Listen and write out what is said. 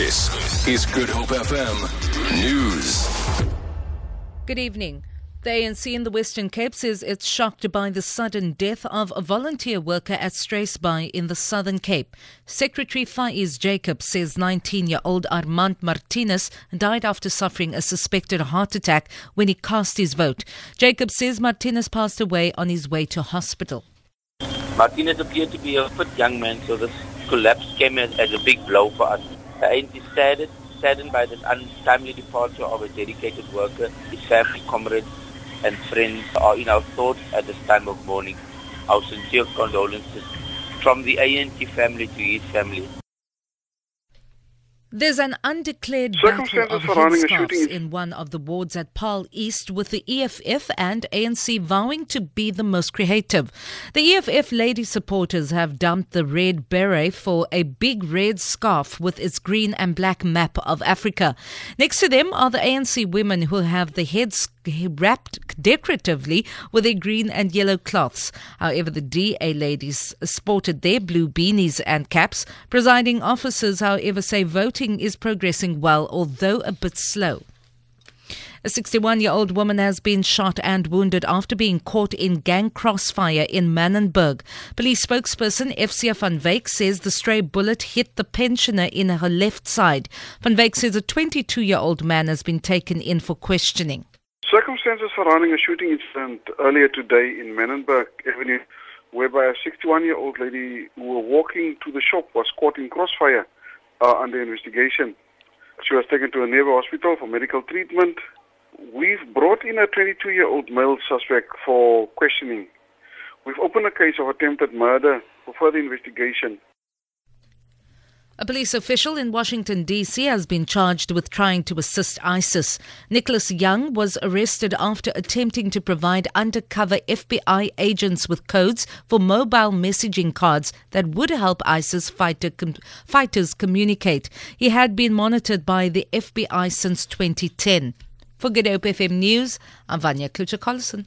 This is Good Hope FM News. Good evening. The ANC in the Western Cape says it's shocked by the sudden death of a volunteer worker at Struisbaai in the Southern Cape. Secretary Faiez Jacob says 19-year-old Armand Martinez died after suffering a suspected heart attack when he cast his vote. Jacob says Martinez passed away on his way to hospital. Martinez appeared to be a fit young man, so this collapse came as, as a big blow for us. Uh, the ANC is saddened, saddened by the untimely departure of a dedicated worker, his family, comrades, and friends are in our thoughts at this time of mourning. Our sincere condolences from the ANC family to his family. There's an undeclared battle of headscarves in one of the wards at Paul East with the EFF and ANC vowing to be the most creative. The EFF lady supporters have dumped the red beret for a big red scarf with its green and black map of Africa. Next to them are the ANC women who have the heads wrapped decoratively with their green and yellow cloths. However, the DA ladies sported their blue beanies and caps. Presiding officers, however, say voting is progressing well, although a bit slow. A 61 year old woman has been shot and wounded after being caught in gang crossfire in Manenberg. Police spokesperson FCA van Wyk says the stray bullet hit the pensioner in her left side. Van Wyk says a 22 year old man has been taken in for questioning. Circumstances surrounding a shooting incident earlier today in Manenberg Avenue, whereby a 61-year-old lady who was walking to the shop was caught in crossfire uh, under investigation. She was taken to a nearby hospital for medical treatment. We've brought in a 22-year-old male suspect for questioning. We've opened a case of attempted murder for further investigation. A police official in Washington, D.C. has been charged with trying to assist ISIS. Nicholas Young was arrested after attempting to provide undercover FBI agents with codes for mobile messaging cards that would help ISIS fighter com- fighters communicate. He had been monitored by the FBI since 2010. For Good Hope FM News, I'm Vanya Klucher-Collison.